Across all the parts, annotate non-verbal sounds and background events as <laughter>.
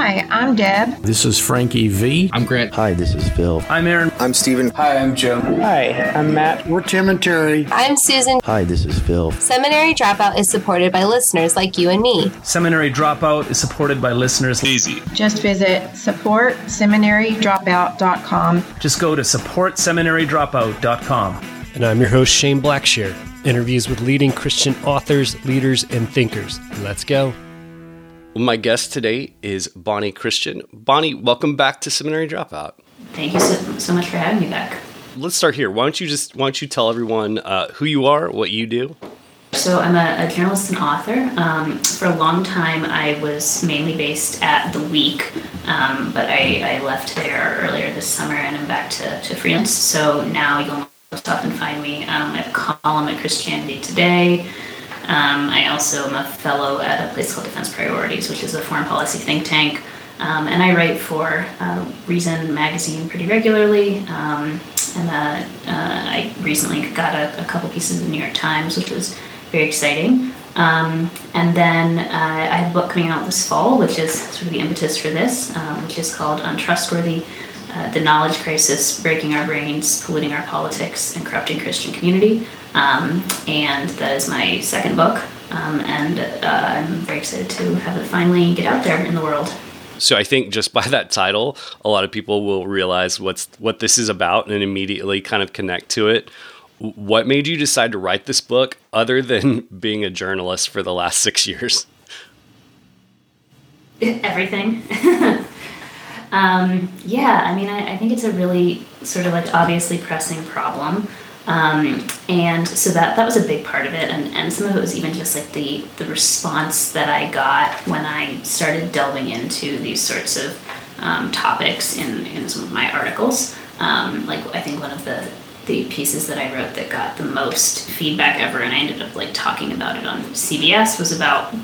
Hi, I'm Deb. This is Frankie V. I'm Grant. Hi, this is Phil. I'm Aaron. I'm Steven. Hi, I'm Joe. Hi, I'm Matt. We're Tim and Terry. I'm Susan. Hi, this is Phil. Seminary Dropout is supported by listeners like you and me. Seminary Dropout is supported by listeners easy. Just visit supportseminarydropout.com. Just go to supportseminarydropout.com. And I'm your host, Shane Blackshear. Interviews with leading Christian authors, leaders, and thinkers. Let's go. My guest today is Bonnie Kristian. Bonnie, welcome back to Seminary Dropout. Thank you so, so much for having me back. Let's start here. Why don't you just why don't you tell everyone uh, who you are, what you do? So I'm a, a journalist and author. Um, for a long time, I was mainly based at The Week, um, but I, I, left there earlier this summer and I'm back to, to freelance. So now you'll most often find me. Um, I have a column at Christianity Today. Um, I also am a fellow at a place called Defense Priorities, which is a foreign policy think tank. Um, and I write for uh, Reason magazine pretty regularly. Um, and uh, uh, I recently got a, a, couple pieces in the New York Times, which was very exciting. Um, and then uh, I have a book coming out this fall, which is sort of the impetus for this, um, which is called Untrustworthy uh, The Knowledge Crisis Breaking Our Brains, Polluting Our Politics, and Corrupting Christian Community. Um, and that is my second book. Um, and uh, I'm very excited to have it finally get out there in the world. So I think just by that title, a lot of people will realize what's what this is about and immediately kind of connect to it. What made you decide to write this book, other than <laughs> being a journalist for the last six years? Everything. <laughs> um, yeah, I mean, I, I think it's a really sort of like obviously pressing problem. Um, and so that that was a big part of it, and, and some of it was even just like the the response that I got when I started delving into these sorts of um, topics in in some of my articles. Um, like I think one of the the pieces that I wrote that got the most feedback ever, and I ended up like talking about it on CBS was about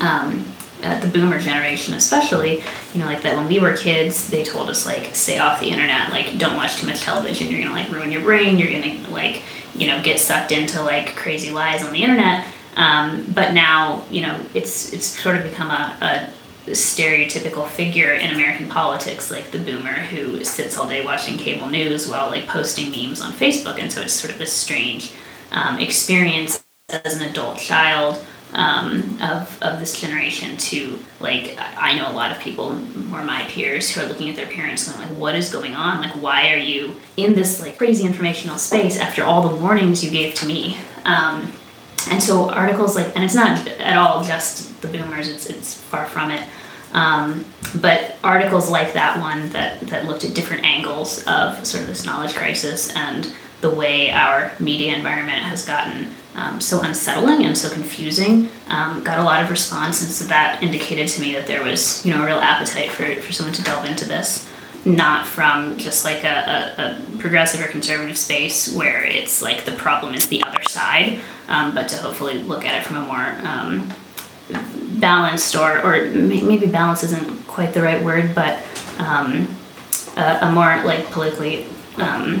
um, uh, the boomer generation especially you know like that when we were kids they told us like stay off the internet like don't watch too much television you're gonna like ruin your brain you're gonna like you know get sucked into like crazy lies on the internet. Um, but now you know it's it's sort of become a, a stereotypical figure in American politics, like the boomer who sits all day watching cable news while like posting memes on Facebook, and so it's sort of a strange um, experience as an adult child um, of, of this generation to like I know a lot of people are my peers who are looking at their parents going like what is going on? Like why are you in this like crazy informational space after all the warnings you gave to me? Um, and so articles like and it's not at all just the boomers it's, it's far from it. Um, but articles like that one that, that looked at different angles of sort of this knowledge crisis and the way our media environment has gotten um, so unsettling and so confusing. Um, got a lot of response, and so that indicated to me that there was, you know, a real appetite for, for someone to delve into this, not from just like a, a, a progressive or conservative space where it's like the problem is the other side, um, but to hopefully look at it from a more um, balanced or, or maybe balance isn't quite the right word, but um, a, a, more like politically um,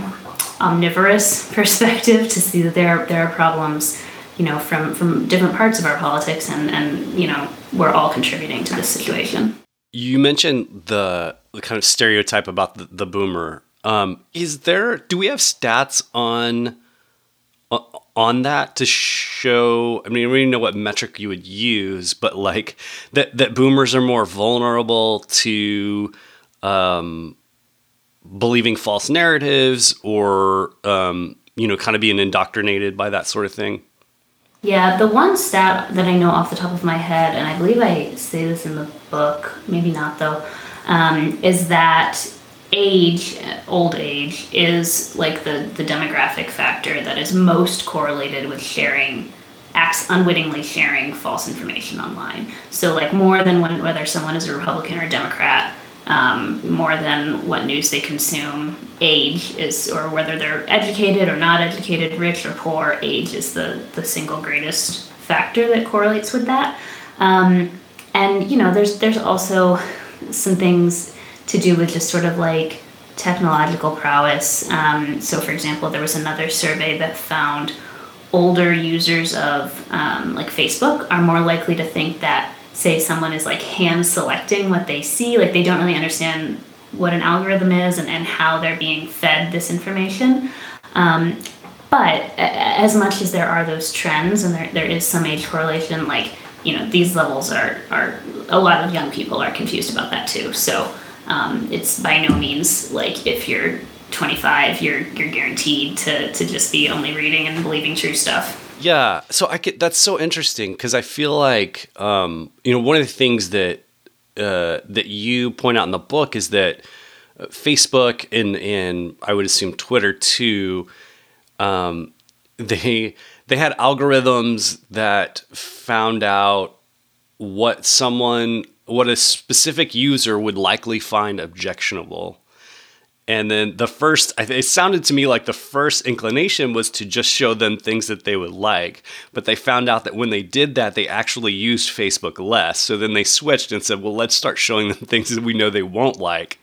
omnivorous <laughs> perspective to see that there there are problems, you know, from from different parts of our politics, and and you know we're all contributing to this situation. You mentioned the the kind of stereotype about the, the boomer. Um, is there? Do we have stats on? on that to show i mean we know what metric you would use but like that that boomers are more vulnerable to um, believing false narratives or um, you know kind of being indoctrinated by that sort of thing? Yeah the one stat that i know off the top of my head and i believe i say this in the book maybe not though um, is that age old age is like the, the demographic factor that is most correlated with sharing acts unwittingly sharing false information online. So like more than when, whether someone is a republican or a democrat um, more than what news they consume. Age is, or whether they're educated or not educated, rich or poor, age is the, the single greatest factor that correlates with that. Um, and you know, there's there's also some things to do with just sort of like technological prowess. Um, so, for example, there was another survey that found older users of um, like Facebook are more likely to think that say someone is like hand selecting what they see, like they don't really understand what an algorithm is and, and how they're being fed this information. Um, but as much as there are those trends and there, there is some age correlation, like, you know, these levels are, are a lot of young people are confused about that too. So um, it's by no means like if you're 25, you're you're guaranteed to, to just be only reading and believing true stuff. Yeah, so I get that's so interesting because I feel like um, you know one of the things that uh, that you point out in the book is that uh, Facebook and and I would assume Twitter too, um, they they had algorithms that found out what someone what a specific user would likely find objectionable and then the first, it sounded to me like the first inclination was to just show them things that they would like. But they found out that when they did that, they actually used Facebook less. So then they switched and said, well, let's start showing them things that we know they won't like.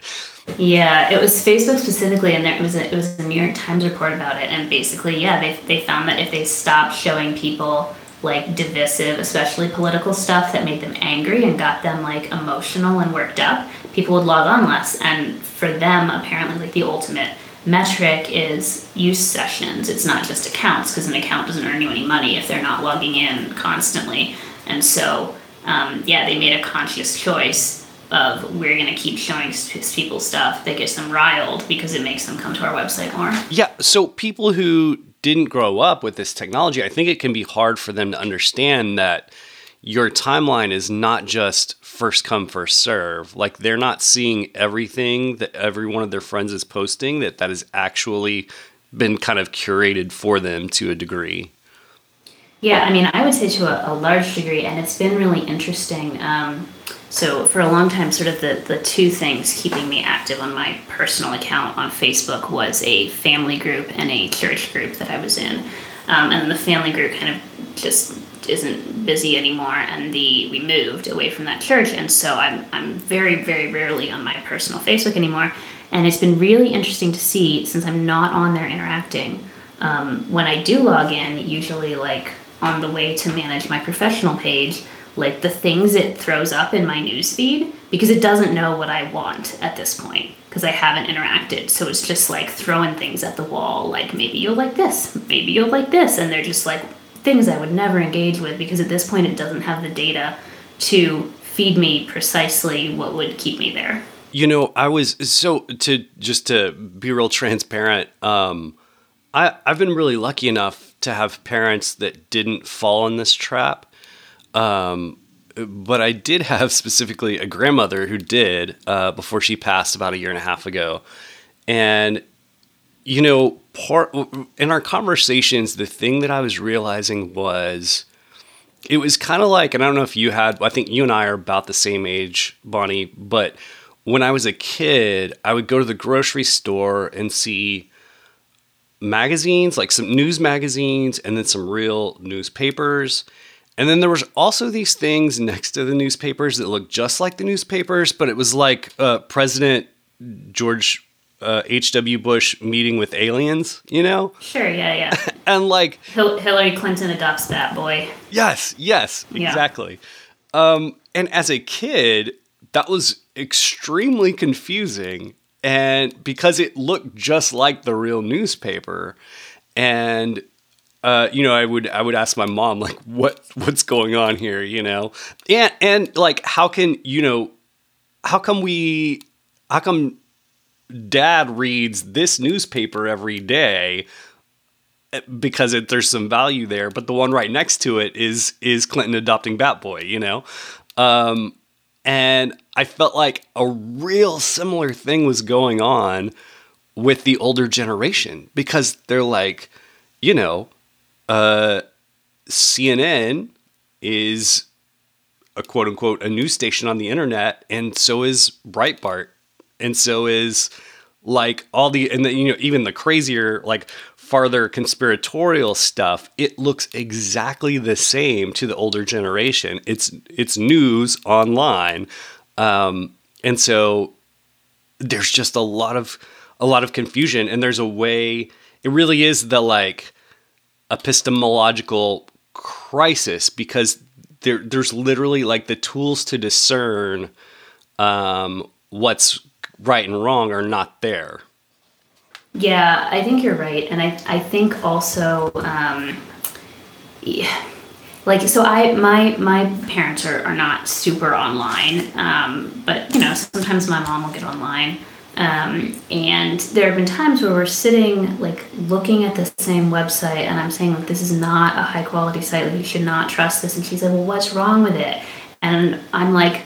Yeah, it was Facebook specifically, and there was a, it was a New York Times report about it. And basically, yeah, they, they found that if they stopped showing people like divisive, especially political stuff that made them angry and got them like emotional and worked up, people would log on less. And for them, apparently, like the ultimate metric is use sessions. It's not just accounts because an account doesn't earn you any money if they're not logging in constantly. And so, um, yeah, they made a conscious choice of we're going to keep showing people stuff that gets them riled because it makes them come to our website more. Yeah, so people who didn't grow up with this technology, I think it can be hard for them to understand that your timeline is not just first come first serve like they're not seeing everything that every one of their friends is posting that that has actually been kind of curated for them to a degree Yeah, I mean, I would say to a, a large degree, and it's been really interesting. Um, so, for a long time, sort of the, the two things keeping me active on my personal account on Facebook was a family group and a church group that I was in. Um, and the family group kind of just isn't busy anymore, and the we moved away from that church, and so I'm I'm very very rarely on my personal Facebook anymore. And it's been really interesting to see since I'm not on there interacting. Um, when I do log in, usually like on the way to manage my professional page, like the things it throws up in my newsfeed because it doesn't know what I want at this point because I haven't interacted. So it's just like throwing things at the wall, like maybe you'll like this, maybe you'll like this, and they're just like things I would never engage with because at this point it doesn't have the data to feed me precisely what would keep me there. You know, I was so to just to be real transparent. Um, I I've been really lucky enough to have parents that didn't fall in this trap. Um, but I did have specifically a grandmother who did uh, before she passed about a year and a half ago, and you know, part in our conversations, the thing that I was realizing was it was kind of like, and I don't know if you had, I think you and I are about the same age, Bonnie, but when I was a kid, I would go to the grocery store and see magazines, like some news magazines, and then some real newspapers. And then there was also these things next to the newspapers that looked just like the newspapers, but it was like uh, President George uh, H.W. Bush meeting with aliens, you know? Sure, yeah, yeah. <laughs> And like, Hil- Hillary Clinton adopts Bat Boy. yes, yes, Yeah. exactly. Um, and as a kid, that was extremely confusing. And because it looked just like the real newspaper. And uh, you know, I would I would ask my mom like, what what's going on here, you know, and and like, how can you know, how come we, how come dad reads this newspaper every day eh, because it, there's some value there, but the one right next to it is is Clinton adopting Bat Boy, you know, um, and I felt like a real similar thing was going on with the older generation because they're like, you know, uh, CNN is a quote unquote a news station on the internet, and so is Breitbart, and so is like all the and the, you know even the crazier like farther conspiratorial stuff it looks exactly the same to the older generation. It's it's news online. Um and so there's just a lot of a lot of confusion. And there's a way it really is the like epistemological crisis because there there's literally like the tools to discern um, what's right and wrong are not there. Yeah, I think you're right, and I I think also. Um, yeah, like so i my my parents are, are not super online um, but you know sometimes my mom will get online um, and there have been times where we're sitting like looking at the same website and i'm saying like this is not a high quality site like you should not trust this and she's like well what's wrong with it and i'm like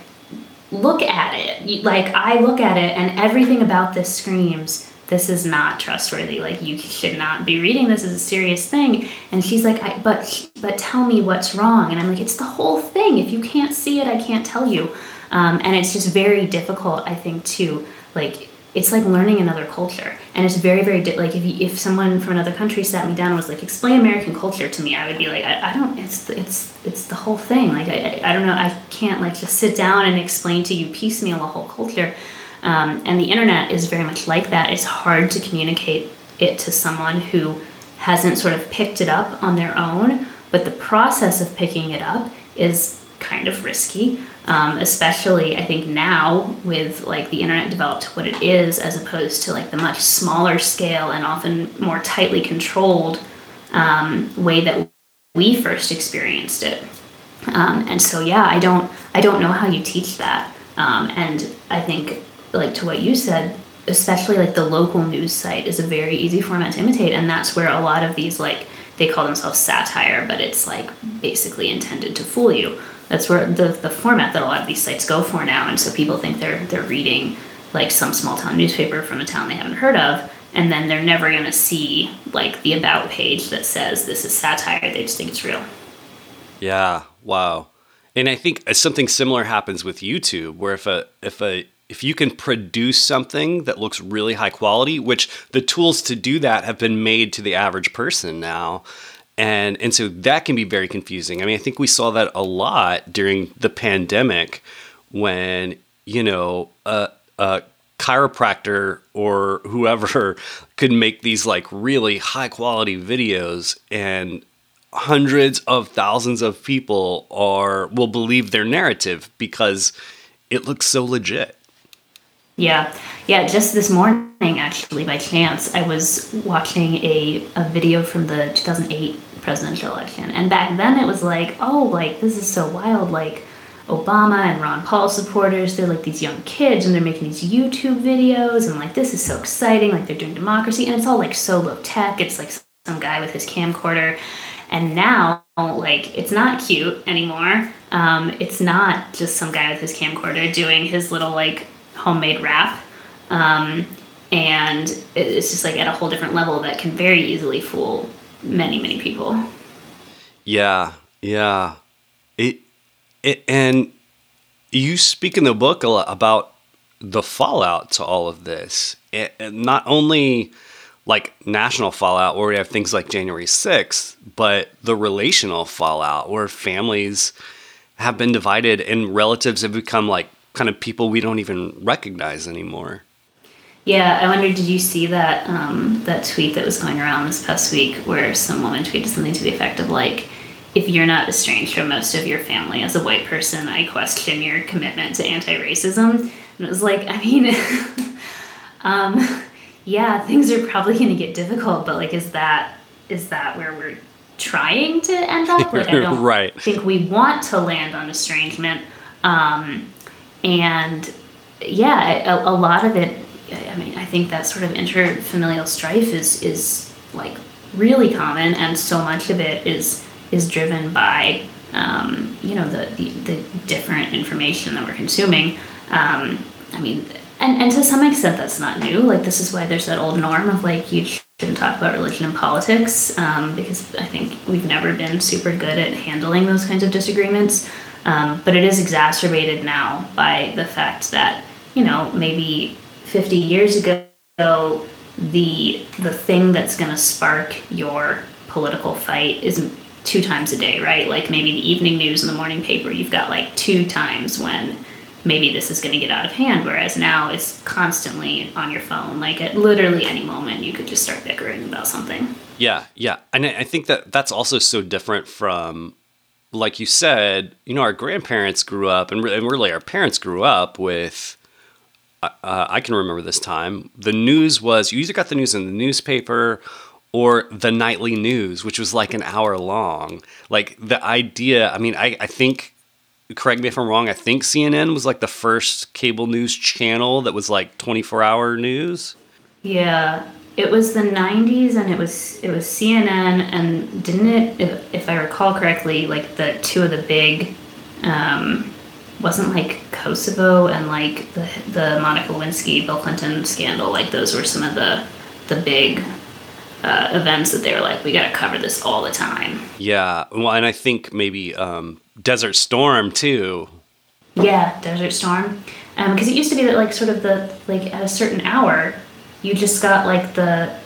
look at it. Like i look at it and everything about this screams this is not trustworthy. Like you should not be reading this is a serious thing. And she's like I, but but tell me what's wrong. And i'm like it's the whole thing. If you can't see it i can't tell you. Um, and it's just very difficult i think to like it's like learning another culture and it's very very like if, you, if someone from another country sat me down and was like explain american culture to me i would be like i, I don't it's it's it's the whole thing like I, I don't know i can't like just sit down and explain to you piecemeal a whole culture um, and the internet is very much like that. It's hard to communicate it to someone who hasn't sort of picked it up on their own, but the process of picking it up is kind of risky. Um, especially, I think now with like the internet developed what it is, as opposed to like the much smaller scale and often more tightly controlled um, way that we first experienced it. Um, and so, yeah, I don't, I don't know how you teach that. Um, and I think like to what you said, especially like the local news site is a very easy format to imitate, and that's where a lot of these like they call themselves satire, but it's like basically intended to fool you. That's where the the format that a lot of these sites go for now, and so people think they're they're reading like some small town newspaper from a town they haven't heard of, and then they're never going to see like the about page that says this is satire. They just think it's real. Yeah. Wow. And I think uh, something similar happens with YouTube, where if a if a if you can produce something that looks really high quality, which the tools to do that have been made to the average person now, and and so that can be very confusing. I mean, I think we saw that a lot during the pandemic when you know a, a chiropractor or whoever <laughs> could make these like really high quality videos and hundreds of thousands of people are will believe their narrative because it looks so legit. Yeah, yeah. Just this morning, actually, by chance, I was watching a, a video from the 2008 presidential election, and back then it was like, oh, like this is so wild. Like Obama and Ron Paul supporters, they're like these young kids, and they're making these YouTube videos, and like this is so exciting. Like they're doing democracy, and it's all like so low tech. It's like some guy with his camcorder, and now like it's not cute anymore. Um, it's not just some guy with his camcorder doing his little like homemade rap. Um, and it's just like at a whole different level that can very easily fool many, many people. Yeah, yeah. It, it and you speak in the book a lot about the fallout to all of this. It, not only like national fallout where we have things like January 6th, but the relational fallout where families have been divided and relatives have become like kind of people we don't even recognize anymore. Yeah, I wonder. Did you see that um, that tweet that was going around this past week, where some woman tweeted something to the effect of like, "If you're not estranged from most of your family as a white person, I question your commitment to anti-racism." And it was like, I mean, <laughs> um, yeah, things are probably going to get difficult, but like, is that is that where we're trying to end up? <laughs> Like, I don't right. think we want to land on estrangement. Um, and yeah, a, a, lot of it. I mean, I think that sort of interfamilial strife is is like really common, and so much of it is is driven by um, you know the, the, the different information that we're consuming. Um, I mean, and and to some extent that's not new. Like this is why there's that old norm of like you shouldn't talk about religion and politics um, because I think we've never been super good at handling those kinds of disagreements. Um, but it is exacerbated now by the fact that, you know, maybe 50 years ago, the the thing that's going to spark your political fight is two times a day, right? Like maybe the evening news and the morning paper, you've got like two times when maybe this is going to get out of hand. Whereas now it's constantly on your phone. Like at literally any moment, you could just start bickering about something. Yeah, yeah, and I think that that's also so different from like you said, you know, our grandparents grew up, and, re- and really our parents grew up with. Uh, I can remember this time. The news was you either got the news in the newspaper or the nightly news, which was like an hour long. Like the idea, I mean, I, I think, correct me if I'm wrong, I think CNN was like the first cable news channel that was like 24 hour news. Yeah, it was the '90s, and it was it was CNN, and didn't it, if, if I recall correctly, like the two of the big, um, wasn't like Kosovo and like the the Monica Lewinsky, Bill Clinton scandal. Like those were some of the the big uh, events that they were like, we got to cover this all the time. Yeah. Well, and I think maybe um, Desert Storm too. Yeah, Desert Storm, because it used to be that like sort of the like at a certain hour, you just got like the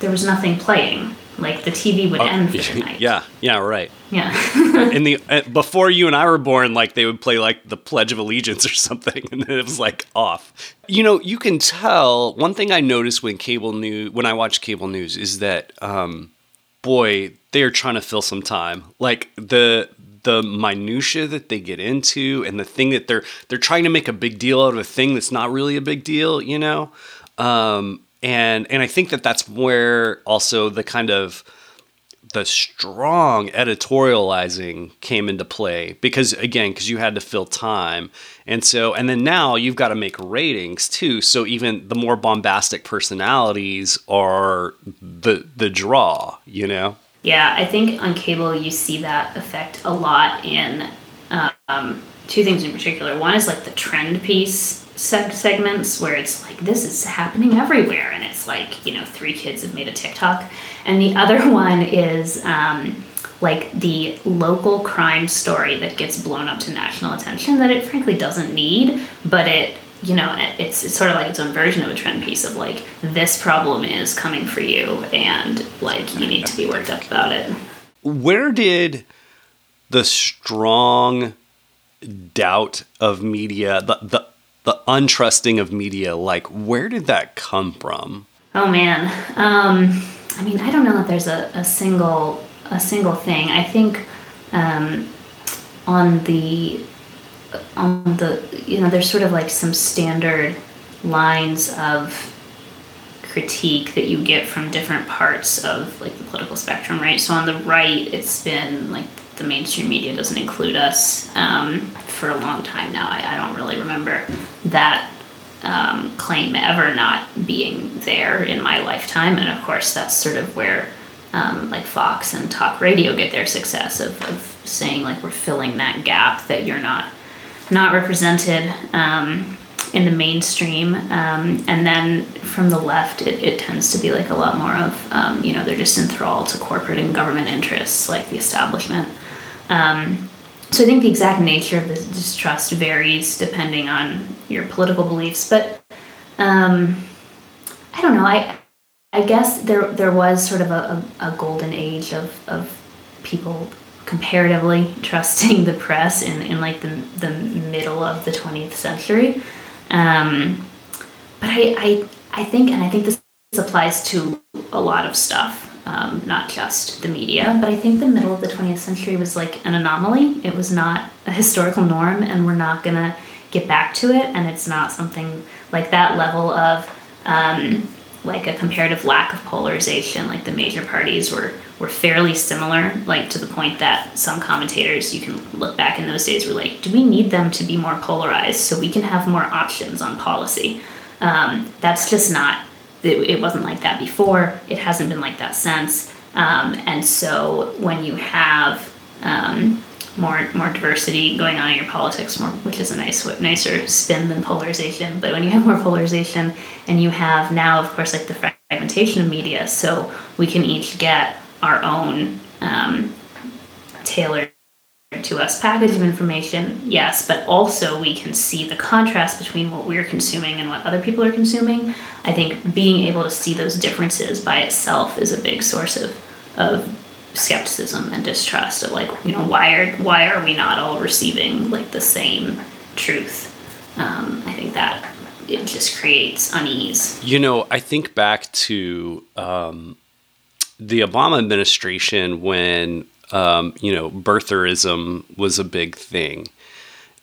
there was nothing playing. Like the TV would end for the night. Oh, yeah. Yeah. Right. Yeah. in the uh, before you and I were born, like they would play like the Pledge of Allegiance <laughs> or something, and then it was like off. You know, you can tell. One thing I noticed when cable news, when I watch cable news, is that, um, boy, they are trying to fill some time. Like the the minutia that they get into, and the thing that they're they're trying to make a big deal out of a thing that's not really a big deal. You know, um, and and I think that that's where also the kind of the strong editorializing came into play because again because you had to fill time. And so and then now you've got to make ratings too. So even the more bombastic personalities are the the draw you know? Yeah, I think on cable you see that effect a lot in um, two things in particular. One is like the trend piece seg- segments where it's like this is happening everywhere, and it's like you know three kids have made a TikTok, and the <laughs> other one is. Um, like the local crime story that gets blown up to national attention that it frankly doesn't need, but it you know it's, it's sort of like its own version of a trend piece of like this problem is coming for you and like you need to be worked up about it where did the strong doubt of media the the, the untrusting of media like where did that come from? Oh man. Um, i mean i don't know that there's a, a single a single thing. I think um, on the on the you know there's sort of like some standard lines of critique that you get from different parts of like the political spectrum right? So on the right it's been like the mainstream media doesn't include us um, for a long time now I, I don't really remember that um, claim ever not being there in my lifetime and of course that's sort of where um, like fox and talk radio get their success of, of saying like we're filling that gap that you're not not represented um, in the mainstream. Um, and then from the left, it, it, tends to be like a lot more of, um, you know, they're just enthralled to corporate and government interests, like the establishment. Um, so I think the exact nature of this distrust varies depending on your political beliefs. But um, I don't know. I I guess there there was sort of a, a, a golden age of, of people comparatively <laughs> trusting the press in, in like the, the middle of the 20th century. Um, but I, I, I think, and I think this applies to a lot of stuff, um, not just the media, but I think the middle of the 20th century was like an anomaly. It was not a historical norm, and we're not going to get back to it. And it's not something like that level of um, like a comparative lack of polarization. Like the major parties were were fairly similar, like to the point that some commentators you can look back in those days were like, do we need them to be more polarized so we can have more options on policy? Um, that's just not. It, it, wasn't like that before. It hasn't been like that since. Um, and so when you have um, more more diversity going on in your politics, more which is a nice nicer spin than polarization. But when you have more polarization, and you have now, of course, like the fragmentation of media, so we can each get our own um, tailored to us package of information, yes, but also we can see the contrast between what we're consuming and what other people are consuming. I think being able to see those differences by itself is a big source of, of skepticism and distrust of like, you know, why are why are we not all receiving like the same truth? Um, I think that it just creates unease. You know, I think back to um, the Obama administration when um, you know, birtherism was a big thing.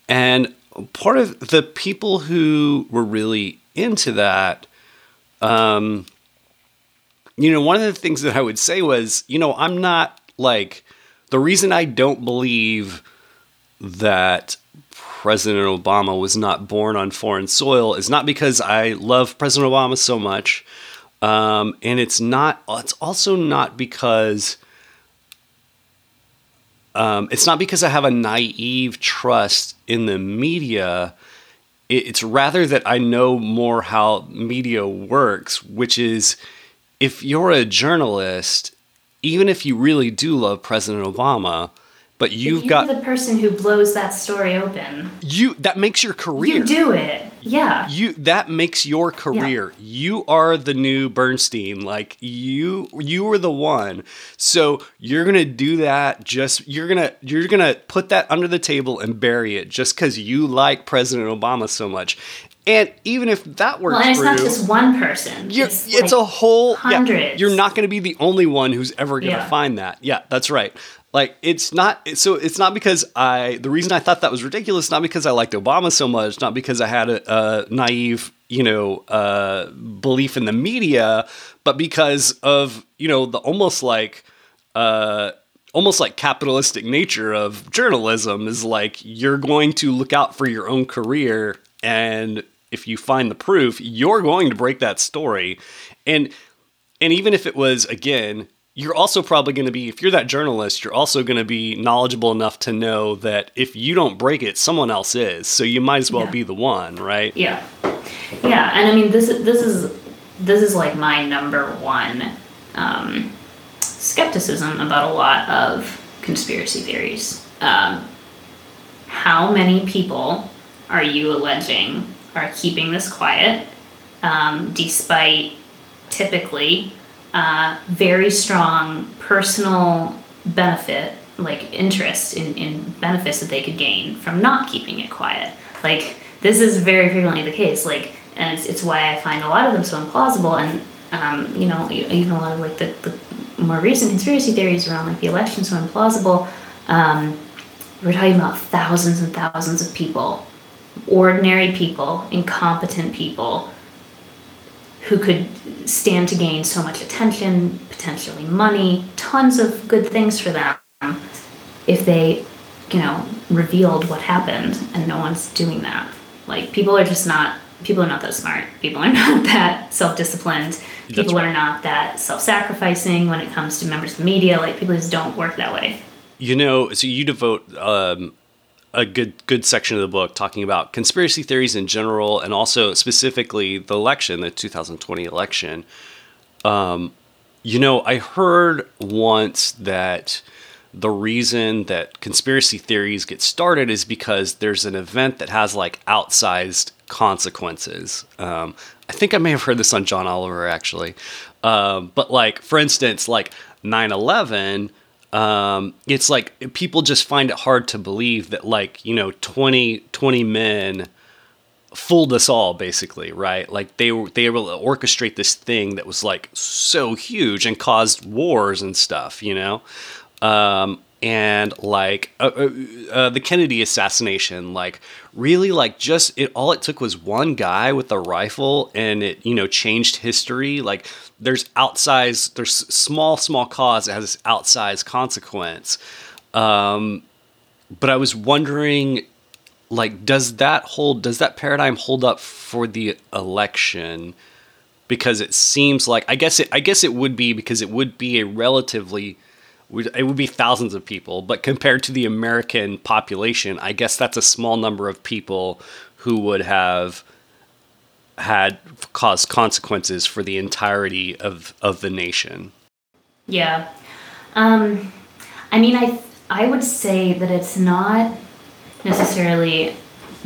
And part of the people who were really into that, um, you know, one of the things that I would say was, you know, I'm not like the reason I don't believe that President Obama was not born on foreign soil is not because I love President Obama so much, um, and it's not. It's also not because. Um, it's not because I have a naive trust in the media. It's rather that I know more how media works, which is if you're a journalist, even if you really do love President Obama, but you've You're got the person who blows that story open. you that makes your career. You do it. Yeah. You that makes your career. You are the new Bernstein. Like you you were the one. So you're going to do that just you're going to you're to put that under the table and bury it just cuz you like President Obama so much. And even if that works well, and it's not just one person. it's it's, like a whole yeah, you're not going to be the only one who's ever going to Yeah. find that. Yeah, that's right. Like it's not so it's not because I the reason I thought that was ridiculous not because I liked Obama so much, not because I had a, a naive, you know, uh, belief in the media, but because of, you know, the almost like uh almost like capitalistic nature of journalism is like you're going to look out for your own career and if you find the proof you're going to break that story. And and even if it was again you're also probably going to be if you're that journalist you're also going to be knowledgeable enough to know that if you don't break it someone else is so you might as well Yeah. be the one right Yeah, yeah, and I mean this is this is this is like my number one um, skepticism about a lot of conspiracy theories. Um, how many people are you alleging are keeping this quiet, um, despite typically uh, very strong personal benefit, like interest in, in benefits that they could gain from not keeping it quiet. Like this is very frequently the case. Like, and it's, it's why I find a lot of them so implausible. And um, you know, even a lot of like the, the more recent conspiracy theories around like the election so implausible. Um, we're talking about thousands and thousands of people, ordinary people, incompetent people who could stand to gain so much attention, potentially money, tons of good things for them if they, you know, revealed what happened and no one's doing that. Like people are just not people are not that smart. People are <laughs> not that self-disciplined. People right. are not that self-sacrificing when it comes to members of the media. Like people just don't work that way. You know, so you devote um, a good good section of the book talking about conspiracy theories in general, and also specifically the election, the 2020 election. Um, you know, I heard once that the reason that conspiracy theories get started is because there's an event that has like outsized consequences. Um, I think I may have heard this on John Oliver actually. Um, but like, for instance, like 9 11, um, it's like people just find it hard to believe that like, you know, 20, 20 men fooled us all basically right? Like they were they were able to orchestrate this thing that was like so huge and caused wars and stuff you know? Um and like uh, uh, uh, the kennedy assassination like really like just it all it took was one guy with a rifle and it you know changed history. Like there's outsized there's small small cause that has outsized consequence. Um but i was wondering like does that hold does that paradigm hold up for the election? Because it seems like i guess it i guess it would be because it would be a relatively it would be thousands of people but compared to the american population i guess that's a small number of people who would have had caused consequences for the entirety of of the nation Yeah. Um, I mean, I I would say that it's not necessarily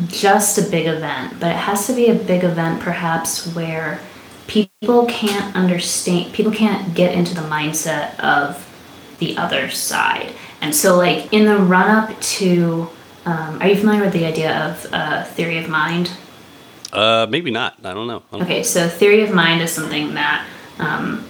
just a big event, but it has to be a big event perhaps where people can't understand, people can't get into the mindset of the other side. And so, like, in the run up to, um, are you familiar with the idea of uh, theory of mind? uh maybe not i don't know I don't- Okay, so theory of mind is something that um,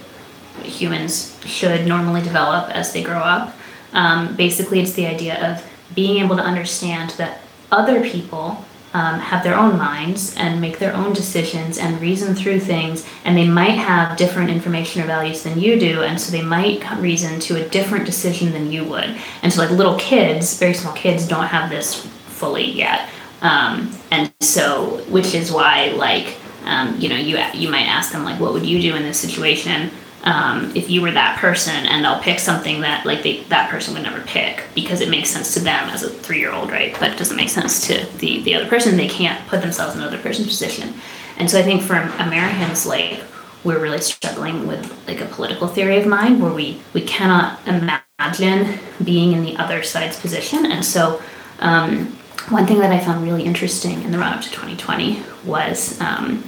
humans should normally develop as they grow up. Um, basically, it's the idea of being able to understand that other people um, have their own minds and make their own decisions and reason through things, and they might have different information or values than you do, and so they might reason to a different decision than you would. And so, like little kids, very small kids, don't have this fully yet, um, and so which is why like um, you know you you might ask them like, what would you do in this situation? Um, if you were that person and they'll pick something that like they, that person would never pick because it makes sense to them as a three year old right? But it doesn't make sense to the, the other person. They can't put themselves in another person's position. And so i think for americans like we're really struggling with like a political theory of mind where we we cannot imagine being in the other side's position. And so um, one thing that i found really interesting in the run up to 2020 was um,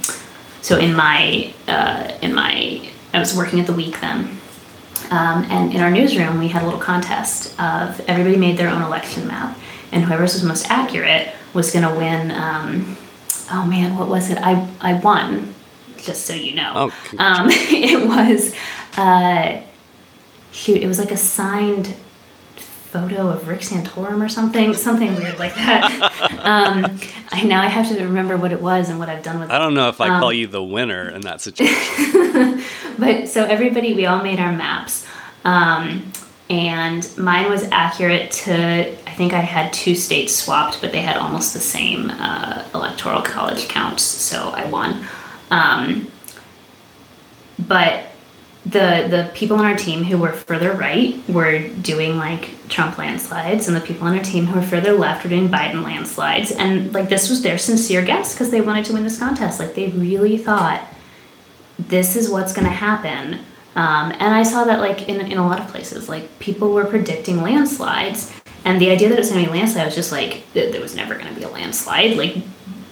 so in my uh, in my I was working at the week then. Um, and in our newsroom, we had a little contest of everybody made their own election map, and whoever was most accurate was going to win. Um, oh man, what was it? I I won, just so you know. Oh, um, <laughs> it was, uh, shoot, it was like a signed photo of Rick Santorum or something, something weird like that. <laughs> um, I now I have to remember what it was and what I've done with. It. I don't know if I Um, call you the winner in that situation. <laughs> but so everybody, we all made our maps. Um, and mine was accurate to, I think I had two states swapped, but they had almost the same uh, electoral college counts, so I won. Um, but the the people on our team who were further right were doing like Trump landslides, and the people on our team who were further left were doing Biden landslides. And like this was their sincere guess because they wanted to win this contest. Like they really thought this is what's going to happen. Um, and I saw that like in, in a lot of places, like people were predicting landslides, and the idea that it was going to be a landslide was just like there was never going to be a landslide. Like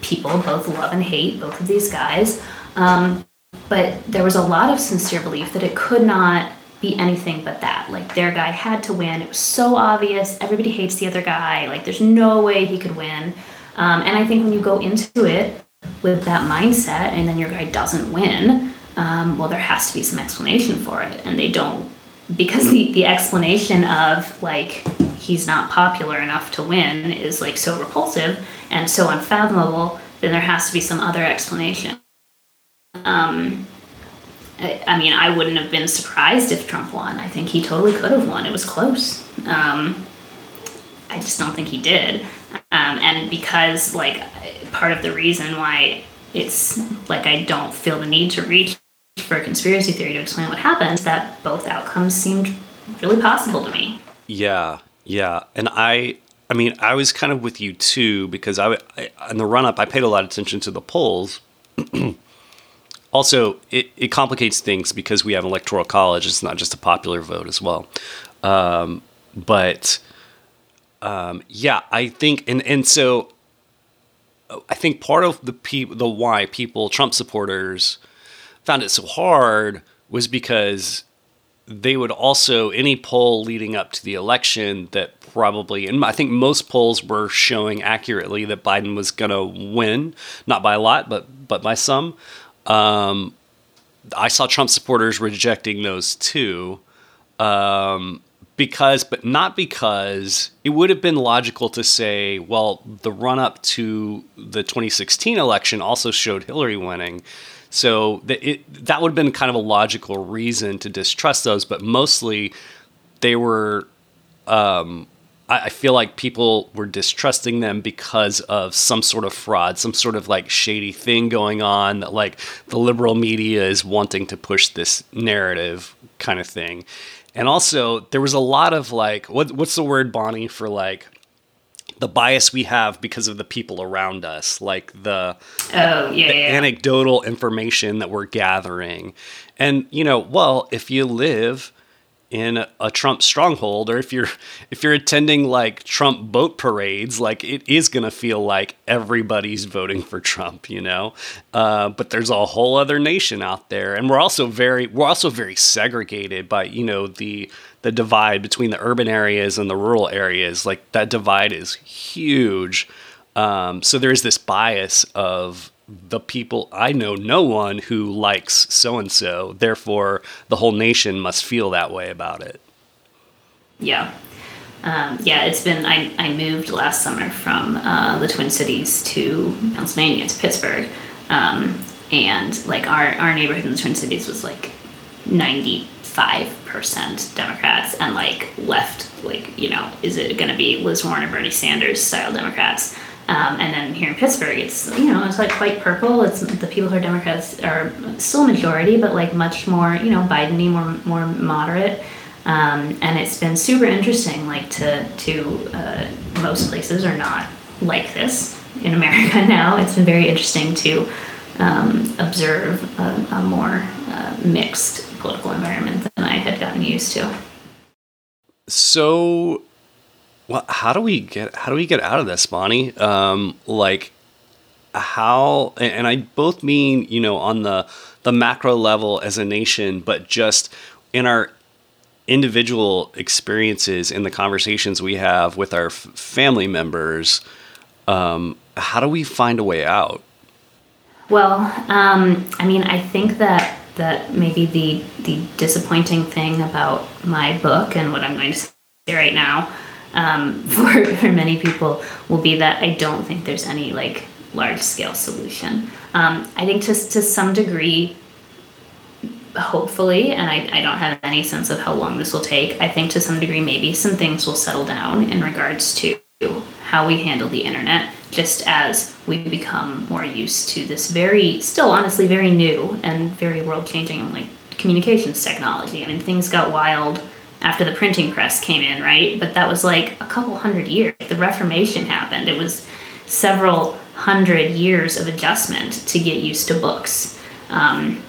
people both love and hate both of these guys, um, but there was a lot of sincere belief that it could not be anything but that. Like their guy had to win. It was so obvious. Everybody hates the other guy. Like there's no way he could win. Um, and I think when you go into it with that mindset, and then your guy doesn't win, um, well, there has to be some explanation for it, and they don't because the, the explanation of like he's not popular enough to win is like so repulsive and so unfathomable then there has to be some other explanation um, I, I mean i wouldn't have been surprised if trump won. I think he totally could have won. It was close. Um, i just don't think he did. Um, and because like part of the reason why it's like i don't feel the need to reach for a conspiracy theory to explain what happened that both outcomes seemed really possible to me. Yeah, yeah, and I, I mean, I was kind of with you too because I, in the run up, I paid a lot of attention to the polls. <clears throat> also, it, it complicates things because we have an electoral college. It's not just a popular vote as well. Um, but um, yeah, I think, and and so I think part of the pe- the why people Trump supporters found it so hard was because they would also any poll leading up to the election that probably and I think most polls were showing accurately that Biden was going to win, not by a lot, but but by some. Um, I saw Trump supporters rejecting those too, um, because but not because it would have been logical to say, well, the run up to the 2016 election also showed Hillary winning. So that it, that would have been kind of a logical reason to distrust those, but mostly they were. Um, I, I feel like people were distrusting them because of some sort of fraud, some sort of like shady thing going on that like the liberal media is wanting to push this narrative kind of thing. And also there was a lot of like what what's the word Bonnie for like the bias we have because of the people around us, like the oh yeah, yeah, yeah. anecdotal information that we're gathering. And you know, well, if you live in a, Trump stronghold or if you're if you're attending like Trump boat parades, like it is going to feel like everybody's voting for Trump, you know. Uh, but there's a whole other nation out there, and we're also very we're also very segregated by you know the the divide between the urban areas and the rural areas. Like that divide is huge. Um, so there's this bias of the people I know no one who likes so and so. Therefore, the whole nation must feel that way about it. Yeah. Um, yeah, it's been. I, I moved last summer from uh, the Twin Cities to Pennsylvania to Pittsburgh, um, and like our our neighborhood in the Twin Cities was like ninety five percent Democrats and like left. Like you know, is it going to be Liz Warren or Bernie Sanders style Democrats? Um, and then here in Pittsburgh, it's you know it's like quite purple. It's the people who are Democrats are still majority, but like much more you know Bideny, more more moderate. Um, and it's been super interesting. Like to to uh, most places are not like this in America <laughs> now. It's been very interesting to um, observe a, a more uh, mixed political environment than I had gotten used to. So, well, how do we get how do we get out of this, Bonnie? Um, like how and I both mean you know on the the macro level as a nation, but just in our individual experiences in the conversations we have with our f- family members. Um, how do we find a way out? Well, um, I mean, I think that that maybe the the disappointing thing about my book and what I'm going to say right now um, <laughs> for for many people will be that I don't think there's any like large scale solution. Um, I think just to some degree, hopefully, and I, I don't have any sense of how long this will take. I think to some degree maybe some things will settle down in regards to how we handle the internet just as we become more used to this very still honestly very new and very world changing like communications technology i mean things got wild after the printing press came in right but that was like a couple hundred years the reformation happened it was several hundred years of adjustment to get used to books um,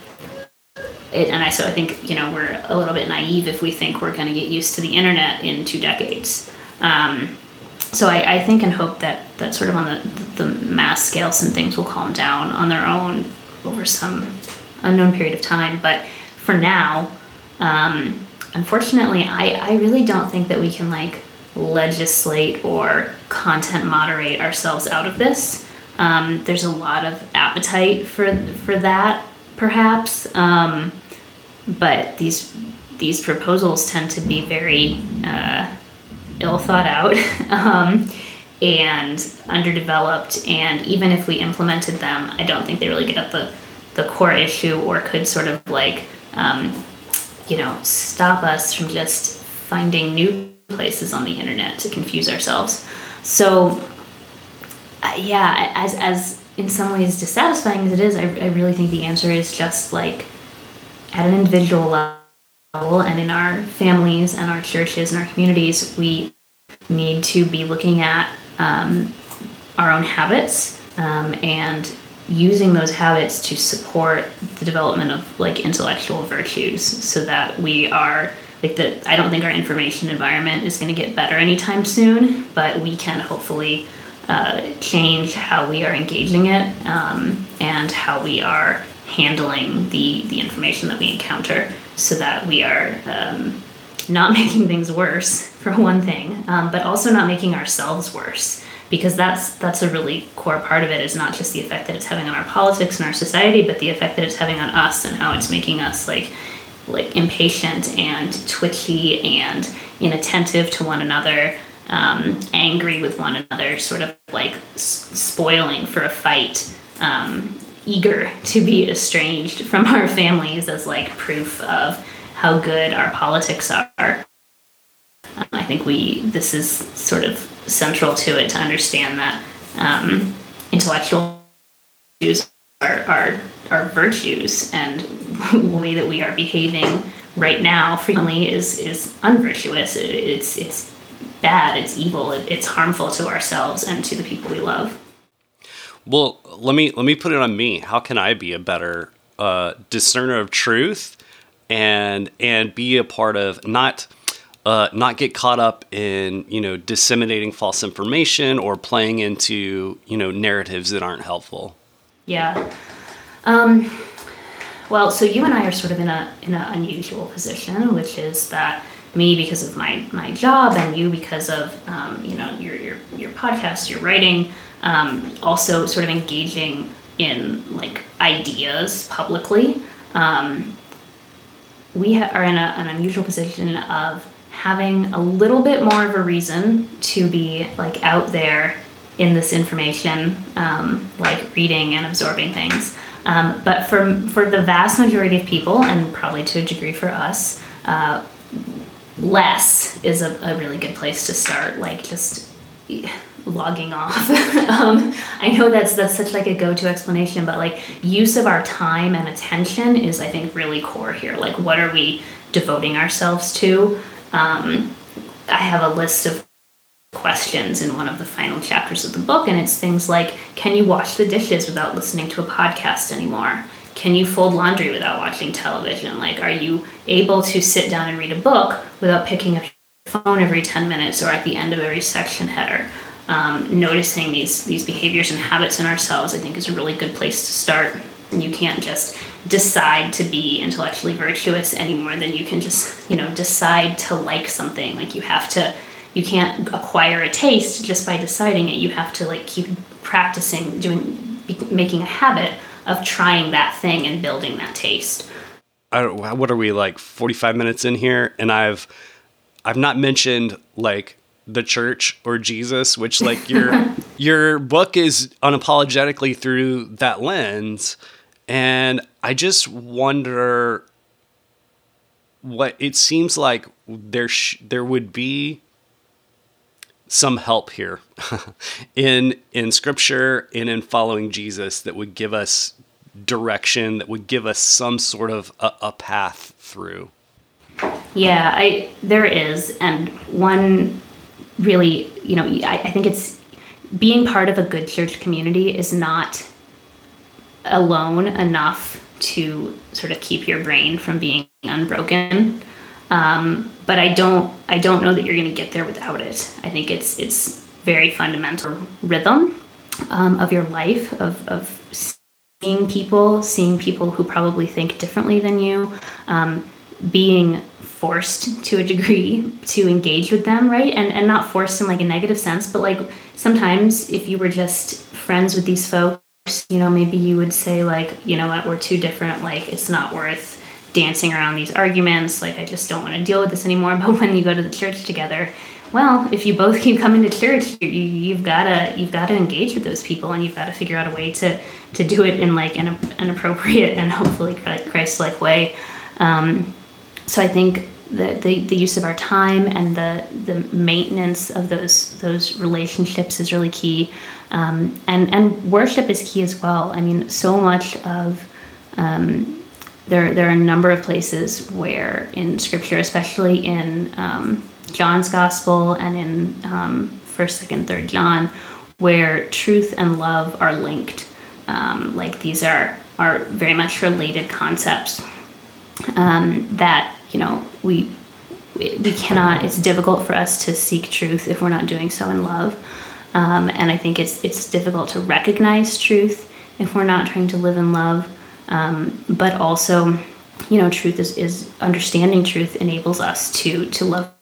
it, and I so I think you know we're a little bit naive if we think we're going to get used to the internet in two decades. Um, so I, I think and hope that that sort of on the the mass scale some things will calm down on their own over some unknown period of time. But for now, um, unfortunately, I, I really don't think that we can like legislate or content moderate ourselves out of this. Um, there's a lot of appetite for for that, perhaps, um, but these these proposals tend to be very uh, ill thought out <laughs> um, and underdeveloped. And even if we implemented them, I don't think they really get at the, the core issue or could sort of like, um, you know, stop us from just finding new places on the internet to confuse ourselves. So, yeah, as, as in some ways dissatisfying as it is, I, I really think the answer is just like at an individual level and in our families and our churches and our communities, we need to be looking at um, our own habits um, and using those habits to support the development of like intellectual virtues so that we are like that i don't think our information environment is going to get better anytime soon but we can hopefully uh, change how we are engaging it um, and how we are handling the the information that we encounter so that we are um, not <laughs> making things worse for one thing, um, but also not making ourselves worse because that's that's a really core part of it is not just the effect that it's having on our politics and our society, but the effect that it's having on us and how it's making us like like impatient and twitchy and inattentive to one another, um, angry with one another, sort of like spoiling for a fight. Um, eager to be estranged from our families as like proof of how good our politics are. Um, I think we this is sort of central to it to understand that um, intellectual issues are, are are virtues, and <laughs> the way that we are behaving right now frequently is is unvirtuous. It, it's it's bad. It's evil. It, it's harmful to ourselves and to the people we love. Well, let me let me put it on me. How can I be a better uh, discerner of truth and and be a part of not uh, not get caught up in you know disseminating false information or playing into you know narratives that aren't helpful. Yeah. Um, well, so you and I are sort of in a in an unusual position, which is that me because of my my job and you because of um, you know your your your podcast, your writing, um, also sort of engaging in like ideas publicly. Um, we ha- are in a, an unusual position of having a little bit more of a reason to be like out there in this information, um, like reading and absorbing things. Um, but for for the vast majority of people, and probably to a degree for us, uh, less is a, a really good place to start. Like just logging off. <laughs> um, I know that's that's such like a go-to explanation, but like use of our time and attention is I think really core here. Like what are we devoting ourselves to? Um, I have a list of questions in one of the final chapters of the book, and it's things like, can you wash the dishes without listening to a podcast anymore? Can you fold laundry without watching television? Like, are you able to sit down and read a book without picking up your phone every 10 minutes or at the end of every section header? Um, noticing these these behaviors and habits in ourselves, I think, is a really good place to start. And you can't just decide to be intellectually virtuous any more than you can just, you know, decide to like something. Like you have to, you can't acquire a taste just by deciding it. You have to like keep practicing, doing, making a habit of trying that thing and building that taste. I don't, what are we like 45 minutes in here and I've I've not mentioned like the church or Jesus which like your <laughs> your book is unapologetically through that lens and I just wonder what it seems like there sh- there would be some help here <laughs> in in scripture and in following Jesus that would give us direction that would give us some sort of a, a path through. Yeah, I there is, and one really, you know, I, I think it's being part of a good church community is not alone enough to sort of keep your brain from being unbroken. Um, but I don't I don't know that you're going to get there without it. I think it's it's very fundamental rhythm um, of your life of of seeing people, seeing people who probably think differently than you, um, being forced to a degree to engage with them, right? And and not forced in like a negative sense, but like sometimes if you were just friends with these folks, you know, maybe you would say like, you know what, we're too different, like it's not worth dancing around these arguments, like I just don't want to deal with this anymore. <laughs> But when you go to the church together, well, if you both <laughs> keep coming to church, you, you've gotta you've gotta engage with those people, and you've got to figure out a way to to do it in like an, an appropriate and hopefully Christ-like way. Um, so I think the, the, the use of our time and the the maintenance of those those relationships is really key, um, and and worship is key as well. I mean, so much of um, there there are a number of places where in Scripture, especially in um, John's Gospel and in um, First, Second, Third John, where truth and love are linked. Um, like these are are very much related concepts um, that you know we we cannot. It's difficult for us to seek truth if we're not doing so in love, um, and I think it's it's difficult to recognize truth if we're not trying to live in love. Um, but also, you know, truth is, is understanding truth enables us to to love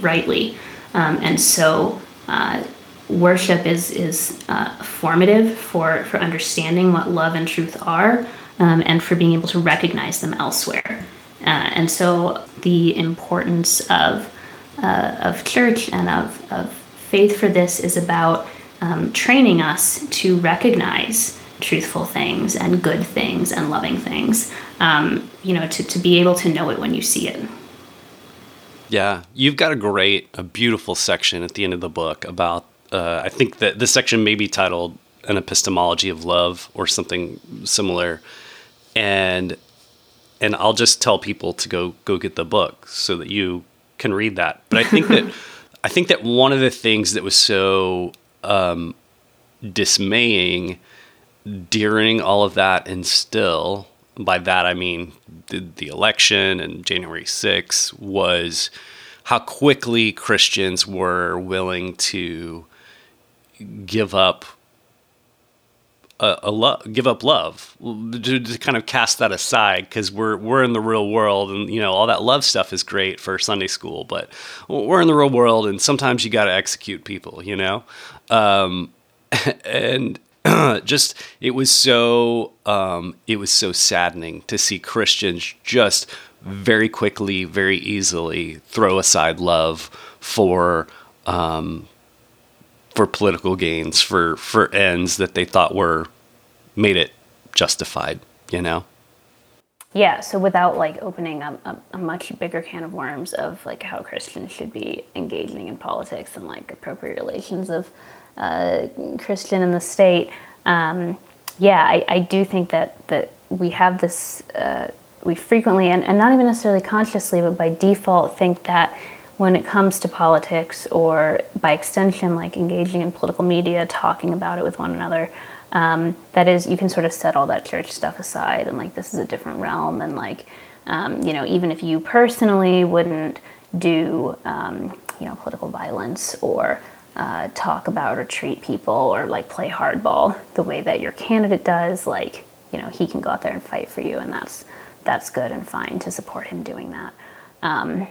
rightly, um, and so. Uh, worship is is uh, formative for for understanding what love and truth are, um, and for being able to recognize them elsewhere. Uh, and so the importance of uh, of church and of, of faith for this is about um, training us to recognize truthful things and good things and loving things. Um, you know, to, to be able to know it when you see it. Yeah, you've got a great, a beautiful section at the end of the book about. Uh, I think that this section may be titled "An Epistemology of Love" or something similar, and and I'll just tell people to go go get the book so that you can read that. But I think that <laughs> I think that one of the things that was so um, dismaying during all of that, and still by that I mean the, the election and January 6th, was how quickly Christians were willing to give up a, a give up love to, to, kind of cast that aside because we're we're in the real world and you know all that love stuff is great for Sunday school but we're in the real world and sometimes you got to execute people you know? Um, <laughs> and <clears throat> just it was so um, it was so saddening to see Christians just very quickly, very easily throw aside love for um, for political gains, for for ends that they thought were made it justified. You know. Yeah, so without like opening a, a, a, much bigger can of worms of like how Christians should be engaging in politics and like appropriate relations of uh, Christian and the state. Um, yeah, I, I do think that that we have this. Uh, we frequently and, and not even necessarily consciously, but by default, think that when it comes to politics or by extension, like engaging in political media, talking about it with one another, um, that is, you can sort of set all that church stuff aside and like this is a different realm. And like, um, you know, even if you personally wouldn't do, um, you know, political violence or uh, talk about or treat people or like play hardball the way that your candidate does, like, you know, he can go out there and fight for you, and that's that's good and fine to support him doing that. Um,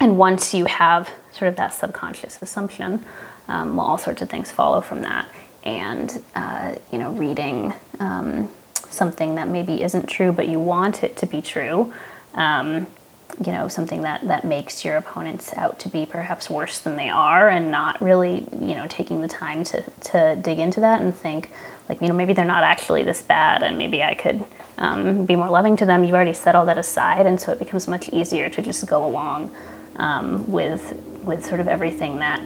and once you have sort of that subconscious assumption, um, well, all sorts of things follow from that. And, uh, you know, reading um, something that maybe isn't true, but you want it to be true, um, you know, something that, that makes your opponents out to be perhaps worse than they are, and not really, you know, taking the time to, to dig into that and think, like, you know, maybe they're not actually this bad, and maybe I could um, be more loving to them. You've already set all that aside, and so it becomes much easier to just go along um, with with sort of everything that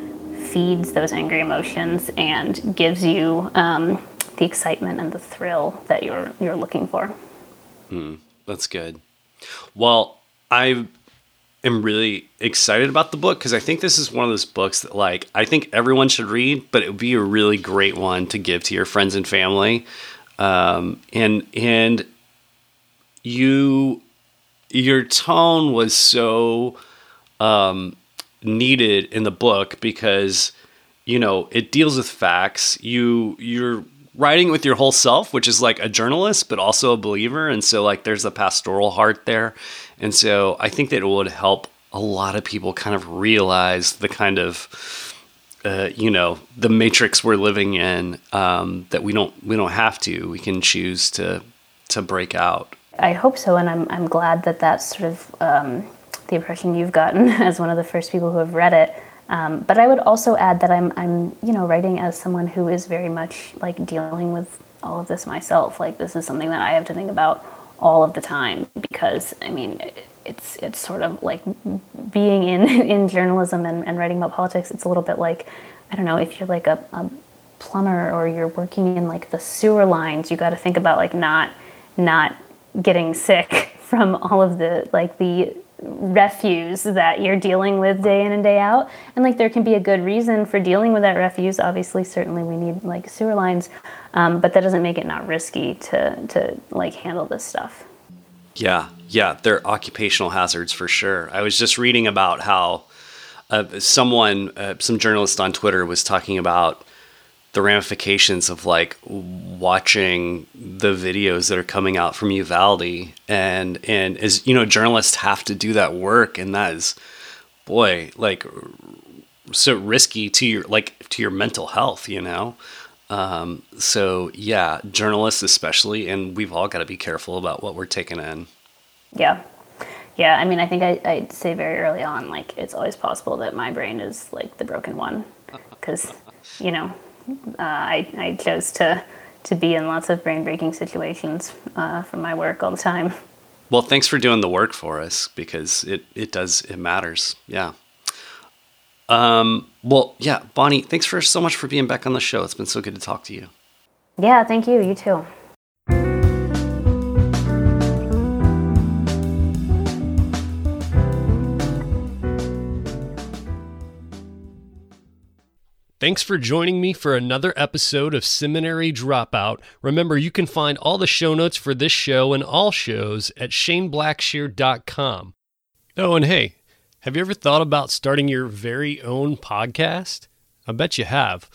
feeds those angry emotions and gives you um, the excitement and the thrill that you're you're looking for. Mm, that's good. Well, I am really excited about the book because I think this is one of those books that like I think everyone should read, but it would be a really great one to give to your friends and family. Um, and and you your tone was so um, needed in the book because you know it deals with facts. You you're writing with your whole self, which is like a journalist, but also a believer, and so like there's a pastoral heart there, and so I think that it would help a lot of people kind of realize the kind of uh, you know the matrix we're living in um, that we don't we don't have to. We can choose to to break out. I hope so and i'm, I'm glad that that's sort of um, the impression you've gotten <laughs> as one of the first people who have read it. Um, but I would also add that I'm, I'm, you know, writing as someone who is very much like dealing with all of this myself. Like this is something that I have to think about all of the time because I mean, it's it's sort of like being in <laughs> in journalism and, and writing about politics. It's a little bit like I don't know if you're like a, a plumber or you're working in like the sewer lines. You got to think about like not not getting sick <laughs> from all of the like the refuse that you're dealing with day in and day out. And like there can be a good reason for dealing with that refuse. Obviously certainly we need like sewer lines um, but that doesn't make it not risky to to like handle this stuff. Yeah yeah they're occupational hazards for sure. I was just reading about how uh, someone uh, some journalist on twitter was talking about the ramifications of like watching the videos that are coming out from Uvalde. And and as you know journalists have to do that work and that is boy like so risky to your like to your mental health you know? Um, so yeah journalists especially and we've all got to be careful about what we're taking in. Yeah. Yeah i mean i think I, i'd say very early on like it's always possible that my brain is like the broken one. Because you know uh, I, I chose to to be in lots of brain breaking situations uh, from my work all the time. Well, thanks for doing the work for us because it it does it matters. Yeah. Um, well, yeah, Bonnie, thanks for so much for being back on the show. It's been so good to talk to you. Yeah, thank you. You too. Thanks for joining me for another episode of Seminary Dropout. Remember, you can find all the show notes for this show and all shows at shaneblackshear.com. Oh, and hey, have you ever thought about starting your very own podcast? I bet you have.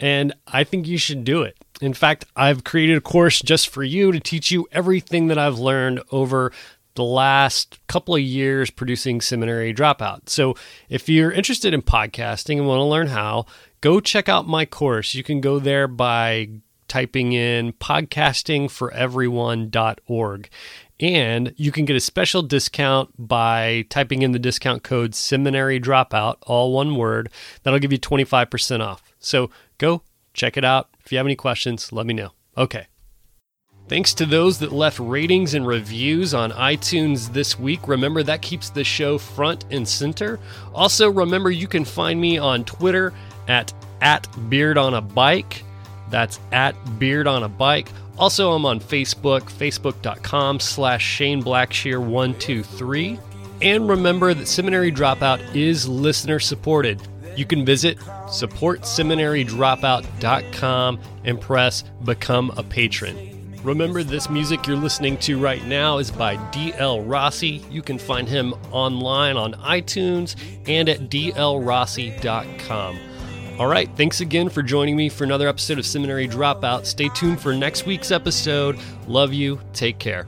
And I think you should do it. In fact, I've created a course just for you to teach you everything that I've learned over the last couple of years producing Seminary Dropout. So if you're interested in podcasting and want to learn how, go check out my course. You can go there by typing in podcastingforeveryone.org. And you can get a special discount by typing in the discount code seminary dropout, all one word. That'll give you 25% off. So go check it out. If you have any questions, let me know. Okay. Thanks to those that left ratings and reviews on iTunes this week. Remember, that keeps the show front and center. Also, remember you can find me on Twitter at, at Beard on a Bike. That's at Beard on a Bike. Also, I'm on Facebook, facebook.com slash Shane Blackshear123. And remember that Seminary Dropout is listener supported. You can visit supportseminarydropout.com and press Become a Patron. Remember, this music you're listening to right now is by D.L. Rossi. You can find him online on iTunes and at dlrossi.com. All right, thanks again for joining me for another episode of Seminary Dropout. Stay tuned for next week's episode. Love you. Take care.